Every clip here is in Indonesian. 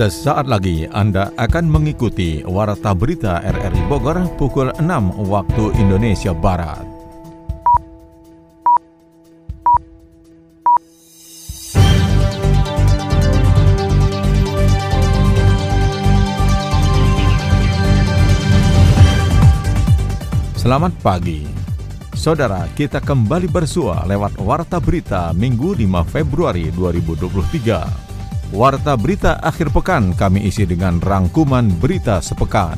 Sesaat lagi Anda akan mengikuti Warta Berita RRI Bogor pukul 6 waktu Indonesia Barat. Selamat pagi. Saudara, kita kembali bersua lewat Warta Berita Minggu 5 Februari 2023. Warta Berita akhir pekan kami isi dengan rangkuman berita sepekan.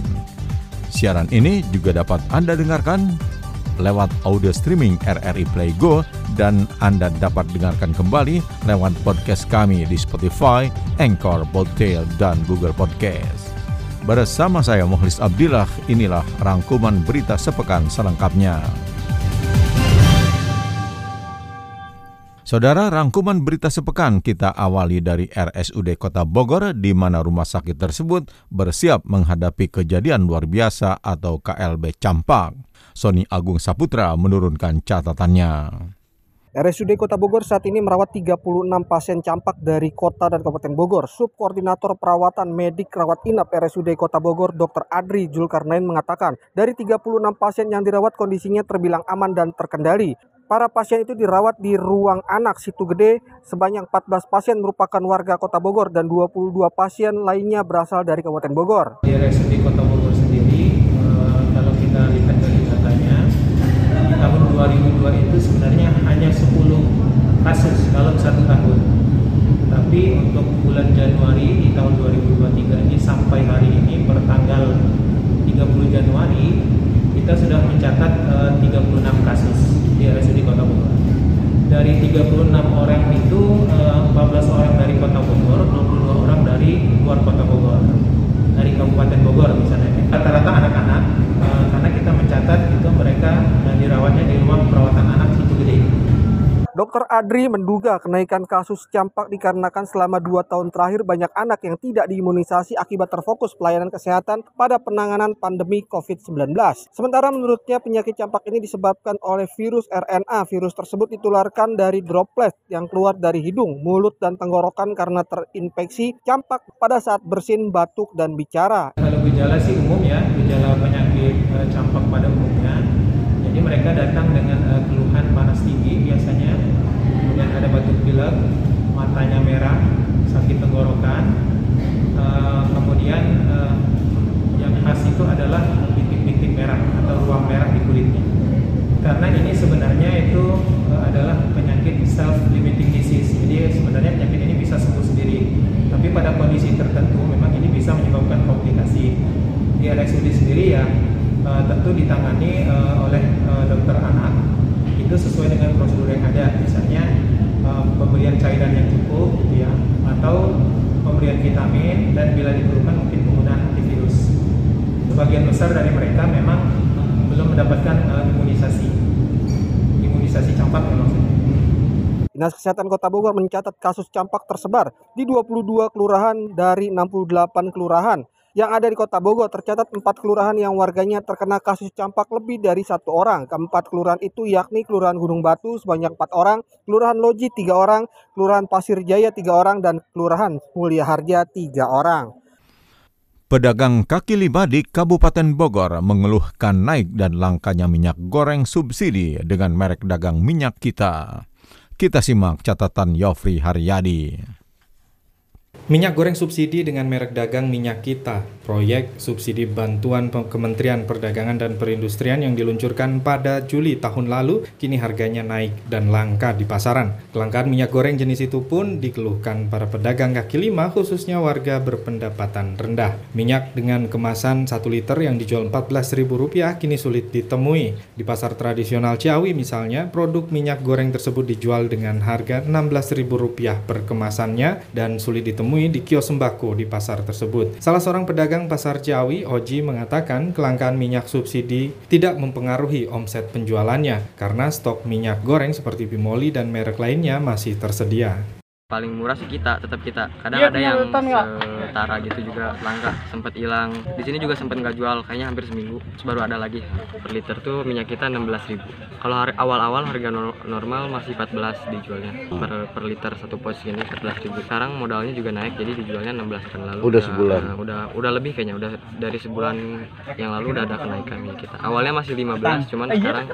Siaran ini juga dapat Anda dengarkan lewat audio streaming RRI Play Go dan Anda dapat dengarkan kembali lewat podcast kami di Spotify, Anchor, Podtail, dan Google Podcast. Bersama saya Muhlis Abdillah, inilah rangkuman berita sepekan selengkapnya. Saudara, rangkuman berita sepekan kita awali dari RSUD Kota Bogor di mana rumah sakit tersebut bersiap menghadapi kejadian luar biasa atau KLB Campak. Sony Agung Saputra menurunkan catatannya. RSUD Kota Bogor saat ini merawat 36 pasien campak dari kota dan kabupaten Bogor. Subkoordinator perawatan medik rawat inap RSUD Kota Bogor, Dr. Adri Julkarnain mengatakan, dari 36 pasien yang dirawat kondisinya terbilang aman dan terkendali. Para pasien itu dirawat di ruang anak situ gede. Sebanyak 14 pasien merupakan warga Kota Bogor dan 22 pasien lainnya berasal dari Kabupaten Bogor. Di RSUD Kota Bogor sendiri, eh, kalau kita lihat dari datanya, di tahun 2002 itu sebenarnya hanya 10 kasus dalam satu tahun. Tapi untuk bulan Januari di tahun 2023 ini sampai hari ini per tanggal 30 Januari kita sudah mencatat eh, 36 kasus di RSUD Kota Bogor. Dari 36 orang itu eh, 14 orang dari Kota Bogor, 22 orang dari luar Kota Bogor. Dari Kabupaten Bogor misalnya. Rata-rata anak-anak eh, karena kita mencatat itu mereka eh, dirawatnya di rumah perawatan anak situ gede. Dr. Adri menduga kenaikan kasus campak dikarenakan selama dua tahun terakhir banyak anak yang tidak diimunisasi akibat terfokus pelayanan kesehatan pada penanganan pandemi COVID-19. Sementara menurutnya penyakit campak ini disebabkan oleh virus RNA. Virus tersebut ditularkan dari droplet yang keluar dari hidung, mulut, dan tenggorokan karena terinfeksi campak pada saat bersin, batuk, dan bicara. Kalau gejala sih umum ya, gejala penyakit eh, campak pada umumnya. Jadi mereka datang dengan eh, keluhan panas tinggi biasanya, pilek, matanya merah, sakit tenggorokan, Eh, kemudian eh, yang khas itu adalah bintik-bintik merah atau ruang merah di kulitnya. Karena ini sebenarnya itu eh, adalah penyakit self-limiting disease. Jadi sebenarnya penyakit ini bisa sembuh sendiri. Tapi pada kondisi tertentu memang ini bisa menyebabkan komplikasi. Di RSUD sendiri ya eh, tentu ditangani eh, oleh eh, dokter anak itu sesuai dengan prosedur yang ada. Misalnya eh, pemberian cairan yang cukup gitu ya atau pemberian vitamin dan bila diperlukan mungkin penggunaan antivirus. Sebagian besar dari mereka memang belum mendapatkan eh, imunisasi. Imunisasi campak maksudnya. Dinas Kesehatan Kota Bogor mencatat kasus campak tersebar di 22 kelurahan dari 68 kelurahan. Yang ada di Kota Bogor tercatat 4 kelurahan yang warganya terkena kasus campak lebih dari satu orang. Keempat kelurahan itu yakni Kelurahan Gunung Batu sebanyak 4 orang, Kelurahan Loji 3 orang, Kelurahan Pasir Jaya 3 orang, dan Kelurahan Mulia Harja 3 orang. Pedagang kaki lima di Kabupaten Bogor mengeluhkan naik dan langkanya minyak goreng subsidi dengan merek dagang minyak kita. Kita simak catatan Yofri Haryadi. Minyak goreng subsidi dengan merek dagang minyak kita, proyek subsidi bantuan Kementerian Perdagangan dan Perindustrian yang diluncurkan pada Juli tahun lalu, kini harganya naik dan langka di pasaran. Kelangkaan minyak goreng jenis itu pun dikeluhkan para pedagang kaki lima, khususnya warga berpendapatan rendah. Minyak dengan kemasan 1 liter yang dijual Rp14.000 kini sulit ditemui. Di pasar tradisional Ciawi misalnya, produk minyak goreng tersebut dijual dengan harga Rp16.000 per kemasannya dan sulit ditemui di kios sembako di pasar tersebut. Salah seorang pedagang pasar Ciawi, Oji, mengatakan kelangkaan minyak subsidi tidak mempengaruhi omset penjualannya karena stok minyak goreng seperti Bimoli dan merek lainnya masih tersedia. paling murah sih kita tetap kita kadang Iya, ada yang se- Batara gitu juga langka sempat hilang. Di sini juga sempat nggak jual kayaknya hampir seminggu. Terus baru ada lagi. Per liter tuh minyak kita 16.000 kalau hari awal-awal harga normal masih 14 dijualnya. Per, per liter satu pos ini 14.000 sekarang modalnya juga naik jadi dijualnya 16 kan lalu. Udah sebulan? uh, udah udah lebih kayaknya. Udah dari sebulan yang lalu udah ada kenaikan minyak kita. Awalnya masih 15 cuman sekarang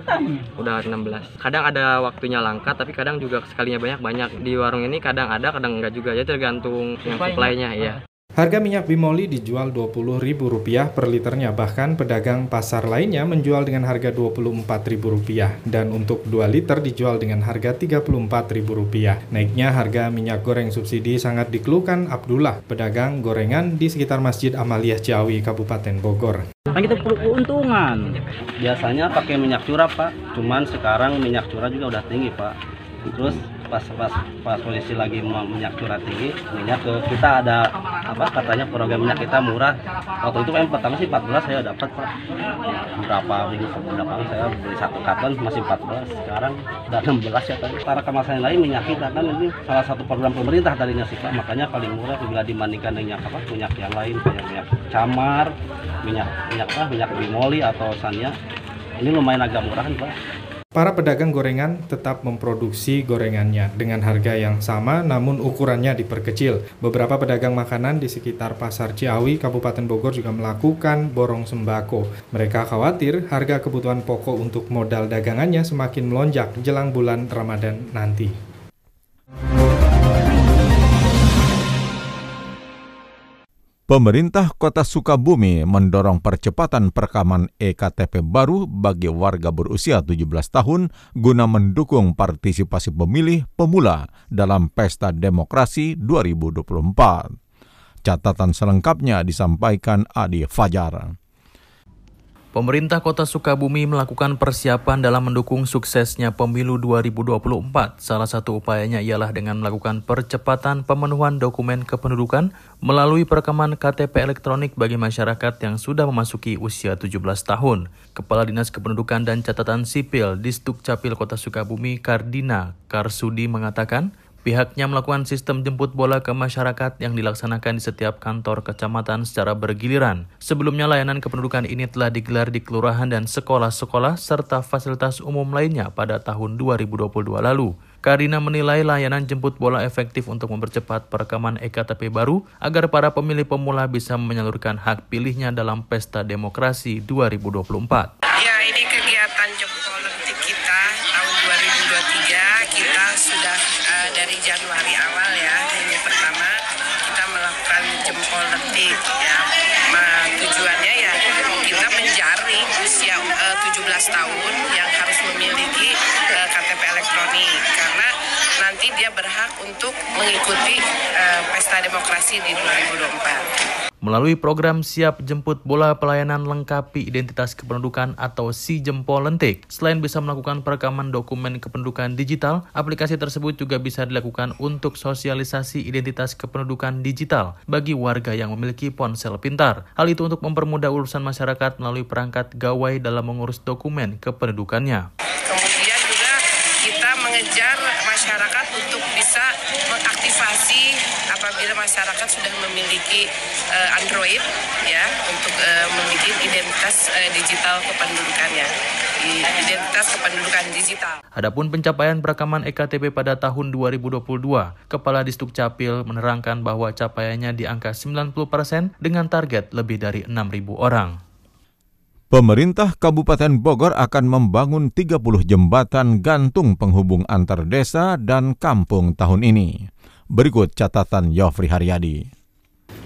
udah 16 kadang ada waktunya langka tapi kadang juga sekalinya banyak banyak di warung ini kadang ada kadang enggak juga. Ya tergantung yang supply-nya. ya Harga minyak bimoli dijual Rp20.000 per liternya, bahkan pedagang pasar lainnya menjual dengan harga Rp24.000 dan untuk 2 liter dijual dengan harga Rp34.000. Naiknya harga minyak goreng subsidi sangat dikeluhkan Abdullah, pedagang gorengan di sekitar Masjid Amaliyah Ciawi, Kabupaten Bogor. Kan kita keuntungan. Biasanya pakai minyak curah, Pak. Cuman sekarang minyak curah juga udah tinggi, Pak. Terus pas pas pas polisi lagi minyak curah tinggi minyak ke kita ada apa katanya program minyak kita murah. Waktu itu kan pertama sih 14 saya dapat pak. Berapa minggu saya beli satu karton masih 14 sekarang udah 16 ya tadi para kemasan lain minyak kita kan ini salah satu program pemerintah tadinya sih pak. Makanya paling murah bila dibandingkan minyak apa minyak yang lain kayak minyak camar minyak minyak apa minyak bimoli atau sanya ini lumayan agak murah kan pak Para pedagang gorengan tetap memproduksi gorengannya dengan harga yang sama namun ukurannya diperkecil. Beberapa pedagang makanan di sekitar Pasar Ciawi, Kabupaten Bogor juga melakukan borong sembako. Mereka khawatir harga kebutuhan pokok untuk modal dagangannya semakin melonjak jelang bulan Ramadan nanti. Pemerintah Kota Sukabumi mendorong percepatan perekaman EKTP baru bagi warga berusia 17 tahun guna mendukung partisipasi pemilih pemula dalam Pesta Demokrasi 2024. Catatan selengkapnya disampaikan Adi Fajar. Pemerintah Kota Sukabumi melakukan persiapan dalam mendukung suksesnya pemilu 2024. Salah satu upayanya ialah dengan melakukan percepatan pemenuhan dokumen kependudukan melalui perekaman KTP elektronik bagi masyarakat yang sudah memasuki usia 17 tahun. Kepala Dinas Kependudukan dan Catatan Sipil di Capil Kota Sukabumi Kardina Karsudi mengatakan, Pihaknya melakukan sistem jemput bola ke masyarakat yang dilaksanakan di setiap kantor kecamatan secara bergiliran. Sebelumnya layanan kependudukan ini telah digelar di kelurahan dan sekolah-sekolah serta fasilitas umum lainnya pada tahun 2022 lalu. Karina menilai layanan jemput bola efektif untuk mempercepat perekaman EKTP baru agar para pemilih pemula bisa menyalurkan hak pilihnya dalam pesta demokrasi 2024. Tahun yang harus memiliki uh, KTP elektronik karena nanti dia berhak untuk mengikuti uh, pesta demokrasi di 2024. Melalui program Siap Jemput Bola Pelayanan Lengkapi Identitas Kependudukan atau Si Jempol Lentik, selain bisa melakukan perekaman dokumen kependudukan digital, aplikasi tersebut juga bisa dilakukan untuk sosialisasi identitas kependudukan digital bagi warga yang memiliki ponsel pintar. Hal itu untuk mempermudah urusan masyarakat melalui perangkat gawai dalam mengurus dokumen kependudukannya. Kemudian juga kita mengejar masyarakat untuk bisa mengaktifasi apabila masyarakat sudah memiliki uh, Android ya untuk uh, memiliki identitas uh, digital kependudukannya identitas kependudukan digital. Adapun pencapaian perekaman EKTP pada tahun 2022, Kepala Distuk Capil menerangkan bahwa capaiannya di angka 90% dengan target lebih dari 6.000 orang. Pemerintah Kabupaten Bogor akan membangun 30 jembatan gantung penghubung antar desa dan kampung tahun ini. Berikut catatan Yofri Haryadi.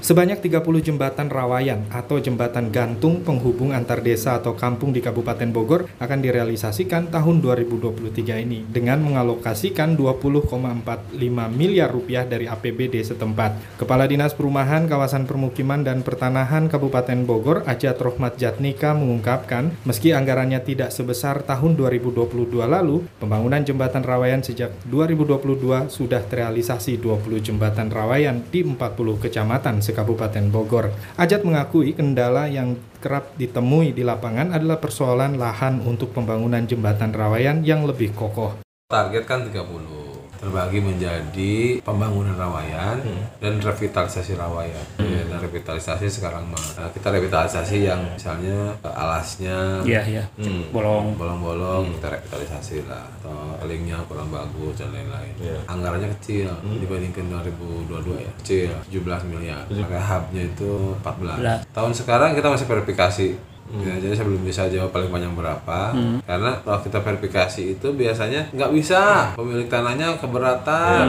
Sebanyak 30 jembatan rawayan atau jembatan gantung penghubung antar desa atau kampung di Kabupaten Bogor akan direalisasikan tahun 2023 ini dengan mengalokasikan 20,45 miliar rupiah dari APBD setempat. Kepala Dinas Perumahan Kawasan Permukiman dan Pertanahan Kabupaten Bogor, Ajat Rohmat Jatnika mengungkapkan, meski anggarannya tidak sebesar tahun 2022 lalu, pembangunan jembatan rawayan sejak 2022 sudah terrealisasi 20 jembatan rawayan di 40 kecamatan Kabupaten Bogor. Ajat mengakui kendala yang kerap ditemui di lapangan adalah persoalan lahan untuk pembangunan jembatan rawayan yang lebih kokoh. Target kan 30. Terbagi menjadi pembangunan rawayan dan revitalisasi rawayan. Ya, dan revitalisasi sekarang mah. Nah, kita revitalisasi yang misalnya alasnya Iya, iya. Hmm. Bolong. bolong-bolong kita revitalisasi lah. Atau linknya kurang bagus dan lain-lain. Anggarannya kecil dibandingkan 2022 ya. Kecil 17 miliar. Pakai hubnya itu 14 tahun sekarang kita masih verifikasi Ya, jadi saya belum bisa jawab paling banyak berapa karena kalau kita verifikasi itu biasanya nggak bisa. Pemilik tanahnya keberatan.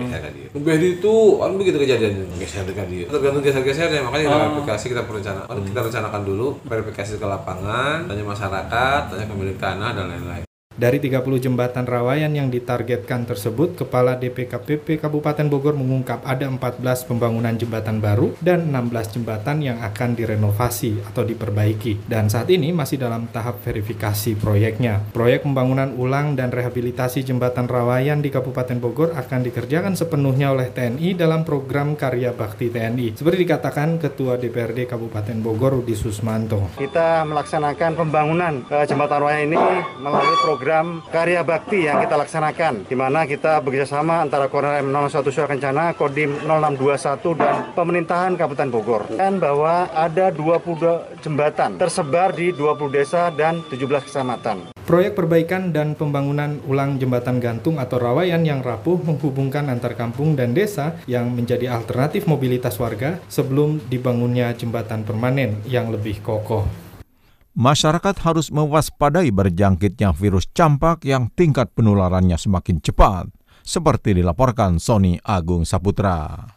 Geser ke dia. Itu kan begitu kejadiannya. Geser ke dia. Tergantung geser-gesernya makanya kita verifikasi kita perencanaan kita rencanakan dulu verifikasi ke lapangan tanya masyarakat tanya pemilik tanah dan lain-lain Dari 30 jembatan rawayan yang ditargetkan tersebut, Kepala DPKPP Kabupaten Bogor mengungkap ada 14 pembangunan jembatan baru dan 16 jembatan yang akan direnovasi atau diperbaiki. Dan saat ini masih dalam tahap verifikasi proyeknya. Proyek pembangunan ulang dan rehabilitasi jembatan rawayan di Kabupaten Bogor akan dikerjakan sepenuhnya oleh TNI dalam program Karya Bakti TNI. Seperti dikatakan Ketua DPRD Kabupaten Bogor Rudi Susmanto. Kita melaksanakan pembangunan eh, jembatan raya ini melalui program Karya Bakti yang kita laksanakan, di mana kita bekerjasama antara Koordinator M01 Surya Kencana, Kodim 0621 dan pemerintahan Kabupaten Bogor. Dan bahwa ada 20 jembatan tersebar di 20 desa dan 17 kecamatan. Proyek perbaikan dan pembangunan ulang jembatan gantung atau rawayan yang rapuh menghubungkan antar kampung dan desa yang menjadi alternatif mobilitas warga sebelum dibangunnya jembatan permanen yang lebih kokoh. Masyarakat harus mewaspadai berjangkitnya virus campak yang tingkat penularannya semakin cepat, seperti dilaporkan Sony Agung Saputra.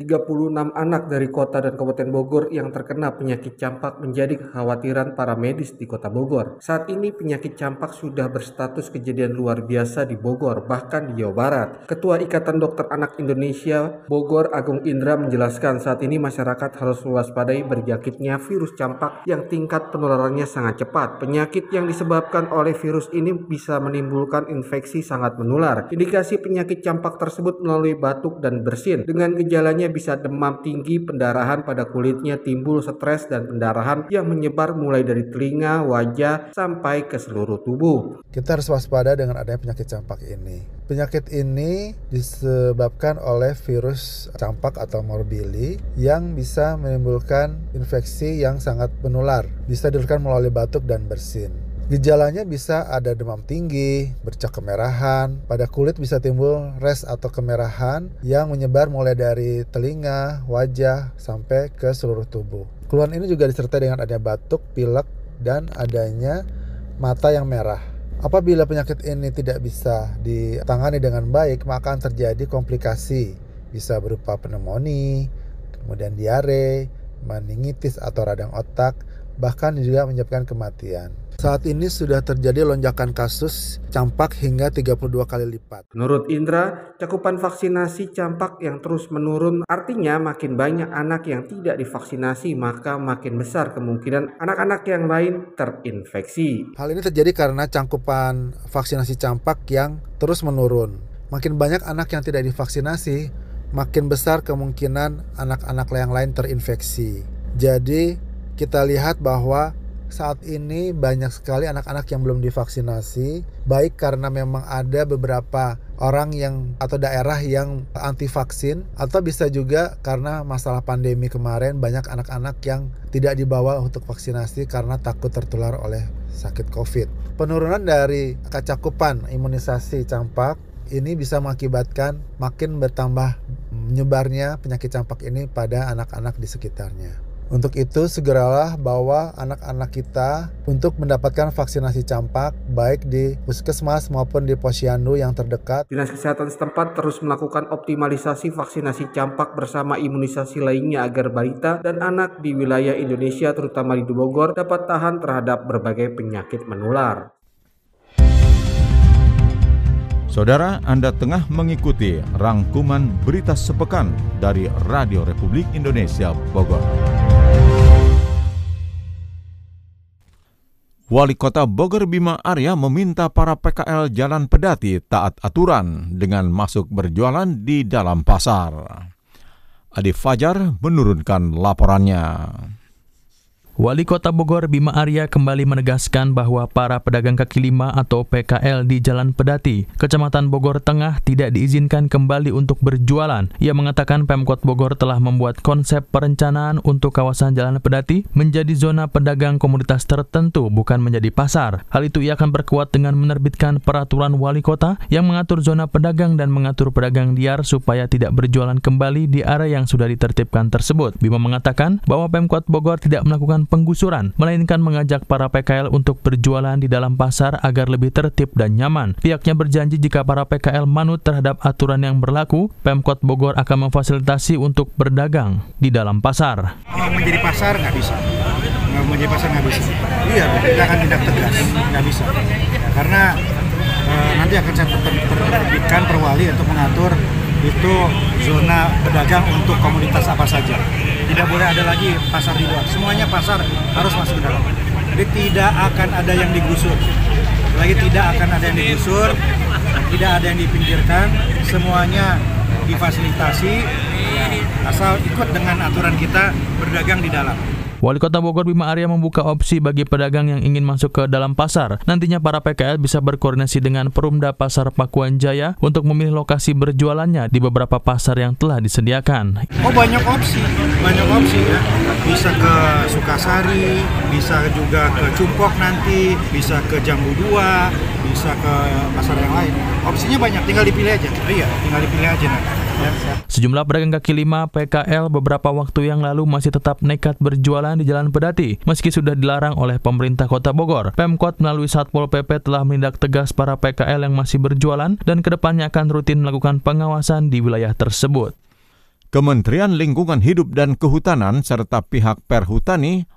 36 anak dari kota dan Kabupaten Bogor yang terkena penyakit campak menjadi kekhawatiran para medis di kota Bogor. Saat ini penyakit campak sudah berstatus kejadian luar biasa di Bogor, bahkan di Jawa Barat. Ketua Ikatan Dokter Anak Indonesia Bogor Agung Indra menjelaskan saat ini masyarakat harus mewaspadai berjangkitnya virus campak yang tingkat penularannya sangat cepat. Penyakit yang disebabkan oleh virus ini bisa menimbulkan infeksi sangat menular. Indikasi penyakit campak tersebut melalui batuk dan bersin. Dengan gejalanya bisa demam tinggi, pendarahan pada kulitnya, timbul stres dan pendarahan yang menyebar mulai dari telinga, wajah, sampai ke seluruh tubuh. Kita harus waspada dengan adanya penyakit campak ini. Penyakit ini disebabkan oleh virus campak atau morbili yang bisa menimbulkan infeksi yang sangat menular. Bisa dilakukan melalui batuk dan bersin. Gejalanya bisa ada demam tinggi, bercak kemerahan, pada kulit bisa timbul res atau kemerahan yang menyebar mulai dari telinga, wajah, sampai ke seluruh tubuh. Keluhan ini juga disertai dengan adanya batuk, pilek, dan adanya mata yang merah. Apabila penyakit ini tidak bisa ditangani dengan baik, maka akan terjadi komplikasi. Bisa berupa pneumonia, kemudian diare, meningitis atau radang otak, bahkan juga menyebabkan kematian. Saat ini sudah terjadi lonjakan kasus campak hingga 32 kali lipat. Menurut Indra, cakupan vaksinasi campak yang terus menurun artinya makin banyak anak yang tidak divaksinasi maka makin besar kemungkinan anak-anak yang lain terinfeksi. Hal ini terjadi karena cangkupan vaksinasi campak yang terus menurun. Makin banyak anak yang tidak divaksinasi, makin besar kemungkinan anak-anak yang lain terinfeksi. Jadi, kita lihat bahwa saat ini banyak sekali anak-anak yang belum divaksinasi, baik karena memang ada beberapa orang yang atau daerah yang anti vaksin atau bisa juga karena masalah pandemi kemarin banyak anak-anak yang tidak dibawa untuk vaksinasi karena takut tertular oleh sakit Covid. Penurunan dari kecakupan imunisasi campak ini bisa mengakibatkan makin bertambah menyebarnya penyakit campak ini pada anak-anak di sekitarnya. Untuk itu segeralah bawa anak-anak kita untuk mendapatkan vaksinasi campak baik di puskesmas maupun di posyandu yang terdekat. Dinas Kesehatan setempat terus melakukan optimalisasi vaksinasi campak bersama imunisasi lainnya agar balita dan anak di wilayah Indonesia terutama di Bogor dapat tahan terhadap berbagai penyakit menular. Saudara, Anda tengah mengikuti rangkuman berita sepekan dari Radio Republik Indonesia Bogor. Wali Kota Bogor Bima Arya meminta para PKL Jalan Pedati taat aturan dengan masuk berjualan di dalam pasar. Adi Fajar menurunkan laporannya. Wali Kota Bogor Bima Arya kembali menegaskan bahwa para pedagang kaki lima atau PKL di Jalan Pedati, Kecamatan Bogor Tengah tidak diizinkan kembali untuk berjualan. Ia mengatakan Pemkot Bogor telah membuat konsep perencanaan untuk kawasan Jalan Pedati menjadi zona pedagang komunitas tertentu bukan menjadi pasar. Hal itu ia akan berkuat dengan menerbitkan peraturan wali kota yang mengatur zona pedagang dan mengatur pedagang liar supaya tidak berjualan kembali di area yang sudah ditertibkan tersebut. Bima mengatakan bahwa Pemkot Bogor tidak melakukan penggusuran, melainkan mengajak para PKL untuk berjualan di dalam pasar agar lebih tertib dan nyaman. Pihaknya berjanji jika para PKL manut terhadap aturan yang berlaku, Pemkot Bogor akan memfasilitasi untuk berdagang di dalam pasar. Mau menjadi pasar nggak bisa, nggak menjadi pasar nggak bisa. Iya, kita akan tindak tegas, nggak bisa. Karena e, nanti akan saya terbitkan perwali untuk mengatur itu zona pedagang untuk komunitas apa saja. Tidak boleh ada lagi pasar di luar. Semuanya pasar harus masuk ke dalam. Jadi tidak akan ada yang digusur. Lagi tidak akan ada yang digusur, tidak ada yang dipinggirkan, semuanya difasilitasi asal ikut dengan aturan kita berdagang di dalam. Wali Kota Bogor Bima Arya membuka opsi bagi pedagang yang ingin masuk ke dalam pasar. Nantinya para PKL bisa berkoordinasi dengan Perumda Pasar Pakuan Jaya untuk memilih lokasi berjualannya di beberapa pasar yang telah disediakan. Oh banyak opsi, banyak opsi ya. Bisa ke Sukasari, bisa juga ke Cumpok nanti, bisa ke Jambu Dua, bisa ke pasar yang lain. Opsinya banyak, tinggal dipilih aja. Iya, tinggal dipilih aja nanti. Sejumlah pedagang kaki lima PKL beberapa waktu yang lalu masih tetap nekat berjualan di Jalan Pedati meski sudah dilarang oleh pemerintah Kota Bogor. Pemkot melalui Satpol PP telah menindak tegas para PKL yang masih berjualan dan ke depannya akan rutin melakukan pengawasan di wilayah tersebut. Kementerian Lingkungan Hidup dan Kehutanan serta pihak Perhutani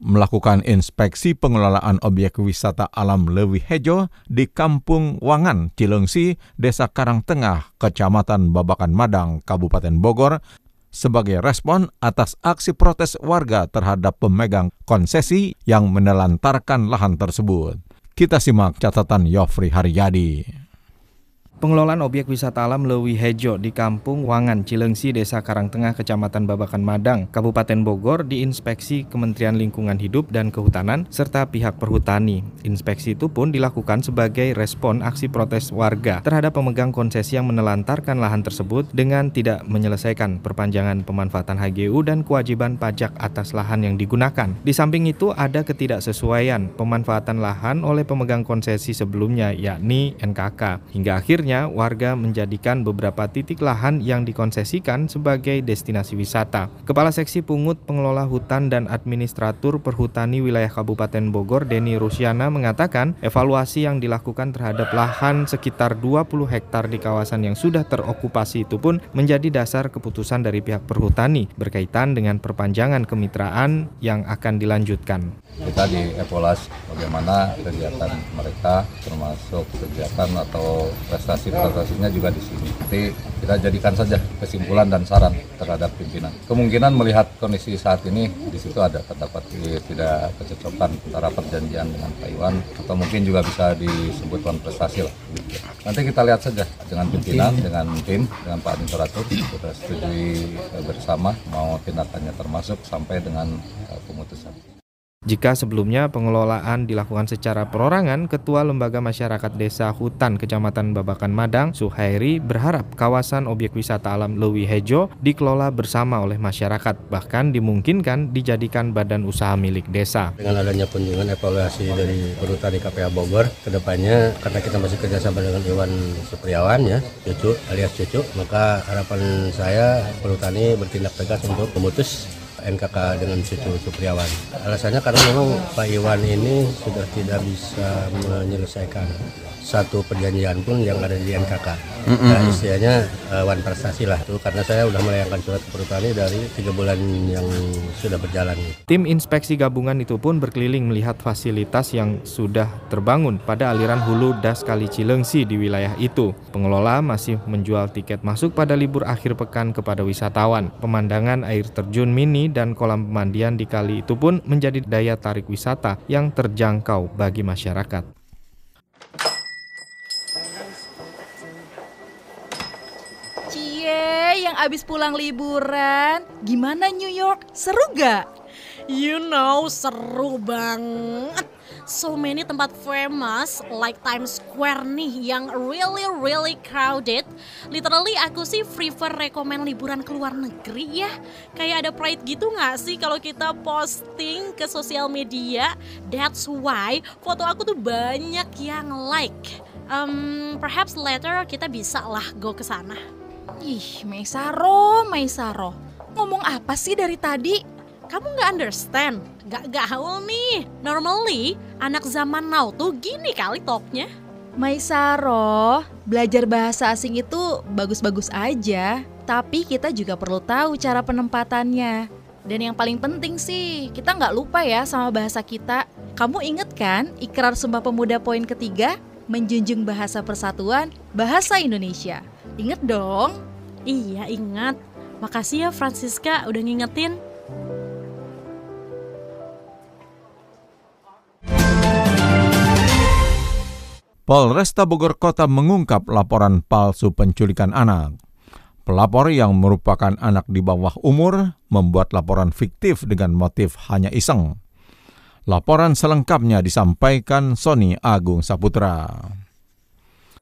melakukan inspeksi pengelolaan objek wisata alam Lewi Hejo di Kampung Wangan, Cilengsi, Desa Karangtengah, Kecamatan Babakan Madang, Kabupaten Bogor, sebagai respon atas aksi protes warga terhadap pemegang konsesi yang menelantarkan lahan tersebut. Kita simak catatan Yofri Haryadi. Pengelolaan objek wisata alam Lewi Hejo di Kampung Wangan, Cilengsi, Desa Karangtengah, Kecamatan Babakan Madang, Kabupaten Bogor diinspeksi Kementerian Lingkungan Hidup dan Kehutanan serta pihak perhutani. Inspeksi itu pun dilakukan sebagai respon aksi protes warga terhadap pemegang konsesi yang menelantarkan lahan tersebut dengan tidak menyelesaikan perpanjangan pemanfaatan HGU dan kewajiban pajak atas lahan yang digunakan. Di samping itu ada ketidaksesuaian pemanfaatan lahan oleh pemegang konsesi sebelumnya yakni NKK. Hingga akhirnya Akhirnya, warga menjadikan beberapa titik lahan yang dikonsesikan sebagai destinasi wisata. Kepala Seksi Pungut Pengelola Hutan dan Administratur Perhutani Wilayah Kabupaten Bogor, Denny Rusiana, mengatakan evaluasi yang dilakukan terhadap lahan sekitar 20 hektar di kawasan yang sudah terokupasi itu pun menjadi dasar keputusan dari pihak perhutani berkaitan dengan perpanjangan kemitraan yang akan dilanjutkan. Kita dievaluasi bagaimana kegiatan mereka termasuk kegiatan atau prestasi prestasi-prestasinya juga di sini. Jadi kita jadikan saja kesimpulan dan saran terhadap pimpinan. Kemungkinan melihat kondisi saat ini di situ ada terdapat tidak kecocokan antara perjanjian dengan Taiwan atau mungkin juga bisa disebutkan prestasi lah. Nanti kita lihat saja dengan pimpinan, dengan tim, dengan Pak Administrator sudah setujui bersama mau tindakannya termasuk sampai dengan eh, pemutusan. Jika sebelumnya pengelolaan dilakukan secara perorangan, Ketua Lembaga Masyarakat Desa Hutan Kecamatan Babakan Madang, Suhairi, berharap kawasan objek wisata alam Lewi Hejo dikelola bersama oleh masyarakat, bahkan dimungkinkan dijadikan badan usaha milik desa. Dengan adanya kunjungan evaluasi dari Perhutani KPA Bogor, ke depannya karena kita masih kerjasama dengan Iwan Supriawan ya, cucu alias cucu, maka harapan saya Perhutani bertindak tegas untuk memutus NKK dengan situ Supriawan. Alasannya karena memang Pak Iwan ini sudah tidak bisa menyelesaikan satu perjanjian pun yang ada di NKK. Mm -hmm. Nah, istilahnya uh, one prestasi lah itu karena saya sudah melayangkan surat ke perhutani dari tiga bulan yang sudah berjalan. Tim inspeksi gabungan itu pun berkeliling melihat fasilitas yang sudah terbangun pada aliran hulu Das Kali Cilengsi di wilayah itu. Pengelola masih menjual tiket masuk pada libur akhir pekan kepada wisatawan. Pemandangan air terjun mini dan kolam pemandian di kali itu pun menjadi daya tarik wisata yang terjangkau bagi masyarakat. Abis pulang liburan, gimana New York? Seru gak? You know, seru banget. So many tempat famous like Times Square nih yang really really crowded. Literally aku sih prefer rekomend liburan ke luar negeri ya. Kayak ada pride gitu nggak sih kalau kita posting ke sosial media? That's why foto aku tuh banyak yang like. Um, perhaps later kita bisa lah go ke sana. Ih, Maisaro, Maisaro. Ngomong apa sih dari tadi? Kamu nggak understand? Gak gaul nih. Normally, anak zaman now tuh gini kali talknya. Maisaro, belajar bahasa asing itu bagus-bagus aja. Tapi kita juga perlu tahu cara penempatannya. Dan yang paling penting sih, kita nggak lupa ya sama bahasa kita. Kamu inget kan ikrar Sumpah Pemuda poin ketiga? Menjunjung bahasa persatuan, bahasa Indonesia. Ingat dong? Iya, ingat. Makasih ya Francisca udah ngingetin. Polresta Bogor Kota mengungkap laporan palsu penculikan anak. Pelapor yang merupakan anak di bawah umur membuat laporan fiktif dengan motif hanya iseng. Laporan selengkapnya disampaikan Sony Agung Saputra.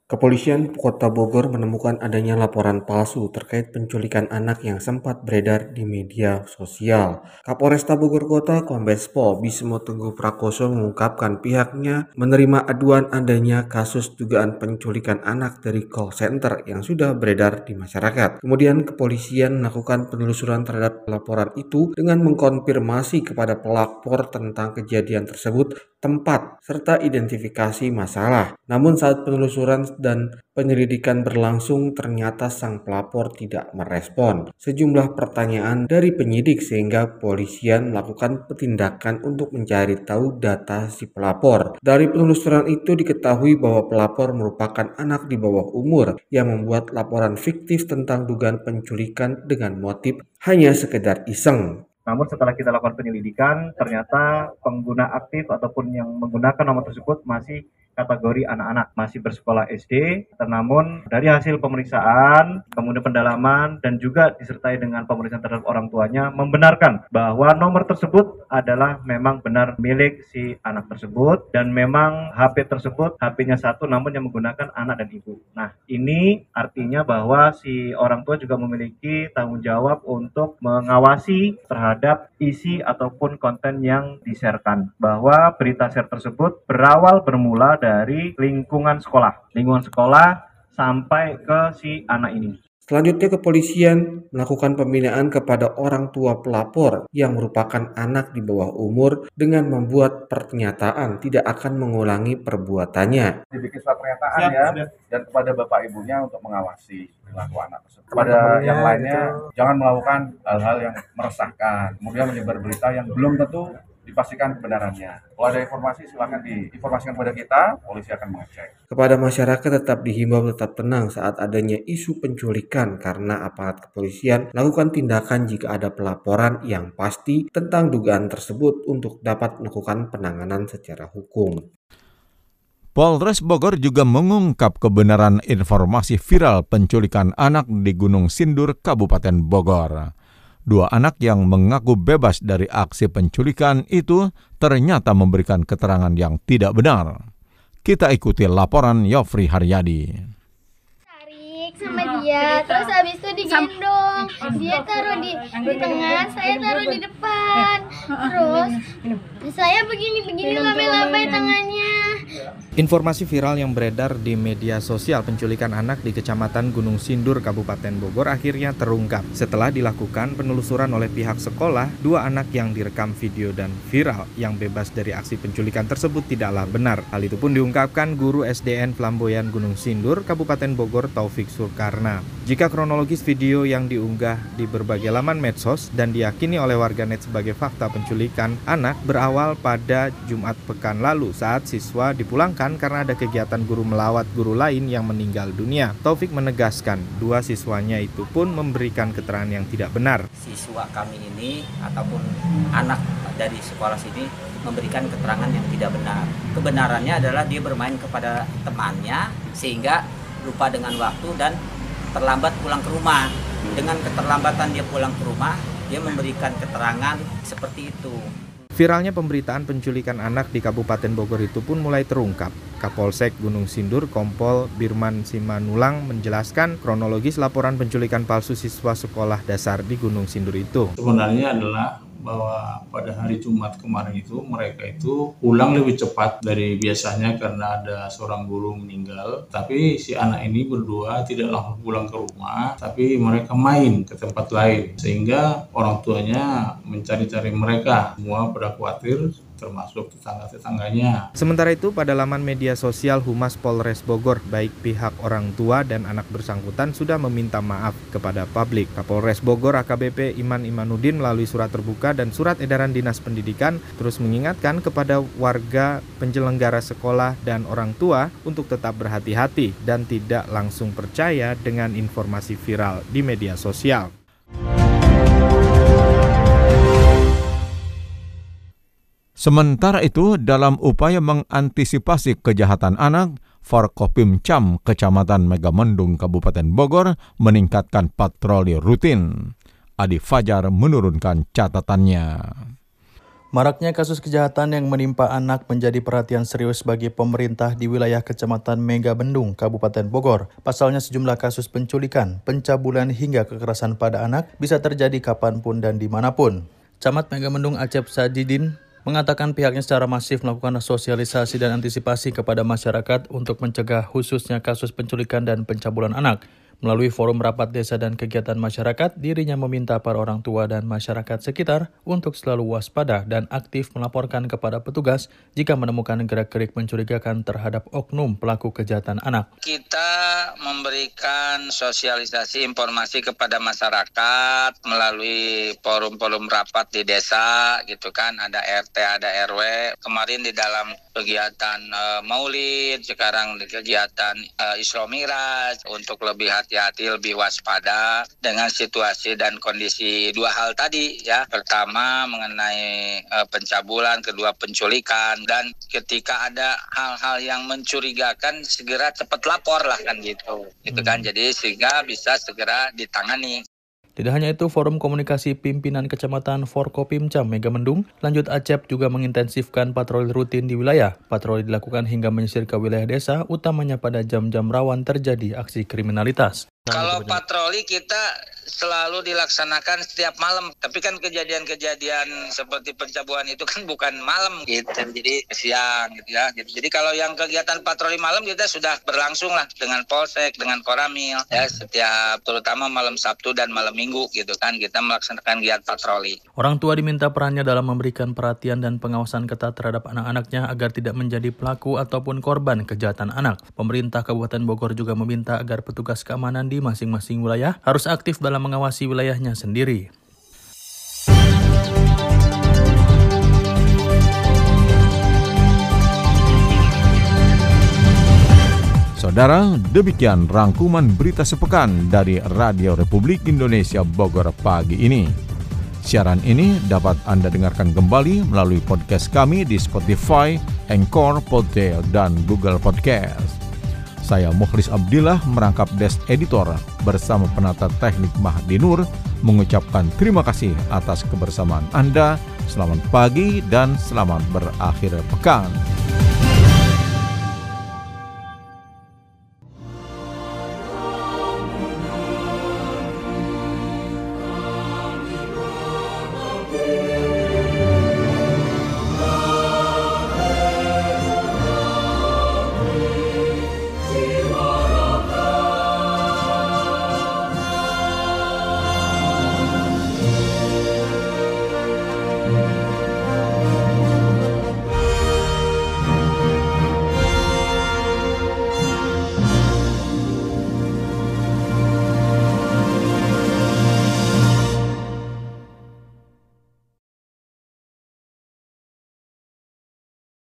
Kepolisian Kota Bogor menemukan adanya laporan palsu terkait penculikan anak yang sempat beredar di media sosial. Kapolresta Bogor Kota Kombes Pol Bismo Teguh Prakoso mengungkapkan pihaknya menerima aduan adanya kasus dugaan penculikan anak dari call center yang sudah beredar di masyarakat. Kemudian kepolisian melakukan penelusuran terhadap laporan itu dengan mengkonfirmasi kepada pelapor tentang kejadian tersebut tempat, serta identifikasi masalah. Namun saat penelusuran dan penyelidikan berlangsung ternyata sang pelapor tidak merespon sejumlah pertanyaan dari penyidik sehingga polisian melakukan penindakan untuk mencari tahu data si pelapor. Dari penelusuran itu diketahui bahwa pelapor merupakan anak di bawah umur yang membuat laporan fiktif tentang dugaan penculikan dengan motif hanya sekedar iseng. Namun setelah kita lakukan penyelidikan, ternyata pengguna aktif ataupun yang menggunakan nomor tersebut masih kategori anak-anak masih bersekolah SD. Namun dari hasil pemeriksaan, kemudian pendalaman dan juga disertai dengan pemeriksaan terhadap orang tuanya membenarkan bahwa nomor tersebut adalah memang benar milik si anak tersebut dan memang HP tersebut HP-nya satu namun yang menggunakan anak dan ibu. Nah, ini artinya bahwa si orang tua juga memiliki tanggung jawab untuk mengawasi terhadap isi ataupun konten yang diserkan bahwa berita share tersebut berawal bermula dari dari lingkungan sekolah, lingkungan sekolah sampai ke si anak ini. Selanjutnya kepolisian melakukan pembinaan kepada orang tua pelapor yang merupakan anak di bawah umur dengan membuat pernyataan tidak akan mengulangi perbuatannya. Dibikin surat pernyataan Siap, ya ada. dan kepada bapak ibunya untuk mengawasi perilaku anak tersebut. Kepada yang lainnya itu... jangan melakukan hal-hal yang meresahkan, kemudian menyebar berita yang belum tentu dipastikan kebenarannya. Kalau ada informasi silakan diinformasikan kepada kita, polisi akan mengecek. Kepada masyarakat tetap dihimbau tetap tenang saat adanya isu penculikan karena aparat kepolisian lakukan tindakan jika ada pelaporan yang pasti tentang dugaan tersebut untuk dapat melakukan penanganan secara hukum. Polres Bogor juga mengungkap kebenaran informasi viral penculikan anak di Gunung Sindur, Kabupaten Bogor. Dua anak yang mengaku bebas dari aksi penculikan itu ternyata memberikan keterangan yang tidak benar. Kita ikuti laporan Yofri Haryadi sama dia terus habis itu digendong dia taruh di di tengah saya taruh di depan terus saya begini begini lambai-lambai tangannya Informasi viral yang beredar di media sosial penculikan anak di Kecamatan Gunung Sindur, Kabupaten Bogor akhirnya terungkap. Setelah dilakukan penelusuran oleh pihak sekolah, dua anak yang direkam video dan viral yang bebas dari aksi penculikan tersebut tidaklah benar. Hal itu pun diungkapkan guru SDN Flamboyan Gunung Sindur, Kabupaten Bogor Taufik Surkarna. Jika kronologis video yang diunggah di berbagai laman medsos dan diyakini oleh warganet sebagai fakta penculikan anak berawal pada Jumat pekan lalu saat siswa dipulangkan karena ada kegiatan guru melawat guru lain yang meninggal dunia. Taufik menegaskan dua siswanya itu pun memberikan keterangan yang tidak benar. Siswa kami ini ataupun anak dari sekolah sini memberikan keterangan yang tidak benar. Kebenarannya adalah dia bermain kepada temannya sehingga lupa dengan waktu dan terlambat pulang ke rumah. Dengan keterlambatan dia pulang ke rumah, dia memberikan keterangan seperti itu. Viralnya pemberitaan penculikan anak di Kabupaten Bogor itu pun mulai terungkap. Kapolsek Gunung Sindur Kompol Birman Simanulang menjelaskan kronologis laporan penculikan palsu siswa sekolah dasar di Gunung Sindur itu. Sebenarnya adalah bahwa pada hari Jumat kemarin itu mereka itu pulang lebih cepat dari biasanya karena ada seorang guru meninggal. Tapi si anak ini berdua tidak langsung pulang ke rumah, tapi mereka main ke tempat lain sehingga orang tuanya mencari-cari mereka. Semua pada khawatir termasuk tetangga-tetangganya. Sementara itu, pada laman media sosial Humas Polres Bogor, baik pihak orang tua dan anak bersangkutan sudah meminta maaf kepada publik. Kapolres Bogor AKBP Iman Imanudin melalui surat terbuka dan surat edaran Dinas Pendidikan terus mengingatkan kepada warga penyelenggara sekolah dan orang tua untuk tetap berhati-hati dan tidak langsung percaya dengan informasi viral di media sosial. Sementara itu, dalam upaya mengantisipasi kejahatan anak, Forkopim Cam Kecamatan Megamendung Kabupaten Bogor meningkatkan patroli rutin. Adi Fajar menurunkan catatannya. Maraknya kasus kejahatan yang menimpa anak menjadi perhatian serius bagi pemerintah di wilayah Kecamatan Megamendung, Kabupaten Bogor. Pasalnya sejumlah kasus penculikan, pencabulan hingga kekerasan pada anak bisa terjadi kapan pun dan di mana pun. Camat Megamendung Acep Sajidin mengatakan pihaknya secara masif melakukan sosialisasi dan antisipasi kepada masyarakat untuk mencegah khususnya kasus penculikan dan pencabulan anak. Melalui forum rapat desa dan kegiatan masyarakat, dirinya meminta para orang tua dan masyarakat sekitar untuk selalu waspada dan aktif melaporkan kepada petugas jika menemukan gerak-gerik mencurigakan terhadap oknum pelaku kejahatan anak. Kita memberikan sosialisasi informasi kepada masyarakat melalui forum-forum rapat di desa gitu kan, ada RT, ada RW. Kemarin di dalam kegiatan uh, Maulid, sekarang di kegiatan uh, Isra untuk lebih hati-hati, lebih waspada dengan situasi dan kondisi dua hal tadi ya. Pertama mengenai uh, pencabulan, kedua penculikan dan ketika ada hal-hal yang mencurigakan segera cepat lapor lah kan gitu. Gitu kan. Jadi sehingga bisa segera ditangani. Tidak hanya itu, Forum Komunikasi Pimpinan Kecamatan Forkopimcam Megamendung, lanjut Acep juga mengintensifkan patroli rutin di wilayah. Patroli dilakukan hingga menyisir ke wilayah desa, utamanya pada jam-jam rawan terjadi aksi kriminalitas. Kalau patroli kita selalu dilaksanakan setiap malam. Tapi kan kejadian-kejadian seperti pencabulan itu kan bukan malam gitu. Jadi siang gitu ya. Jadi kalau yang kegiatan patroli malam kita sudah berlangsung lah dengan Polsek, dengan Koramil ya setiap terutama malam Sabtu dan malam Minggu gitu kan kita melaksanakan kegiatan patroli. Orang tua diminta perannya dalam memberikan perhatian dan pengawasan ketat terhadap anak-anaknya agar tidak menjadi pelaku ataupun korban kejahatan anak. Pemerintah Kabupaten Bogor juga meminta agar petugas keamanan di masing-masing wilayah harus aktif dalam mengawasi wilayahnya sendiri. Saudara, demikian rangkuman berita sepekan dari Radio Republik Indonesia Bogor pagi ini. Siaran ini dapat Anda dengarkan kembali melalui podcast kami di Spotify, Anchor, Podtail, dan Google Podcast. Saya Mukhlis Abdillah merangkap Desk Editor bersama penata teknik Mahdi Nur mengucapkan terima kasih atas kebersamaan Anda. Selamat pagi dan selamat berakhir pekan.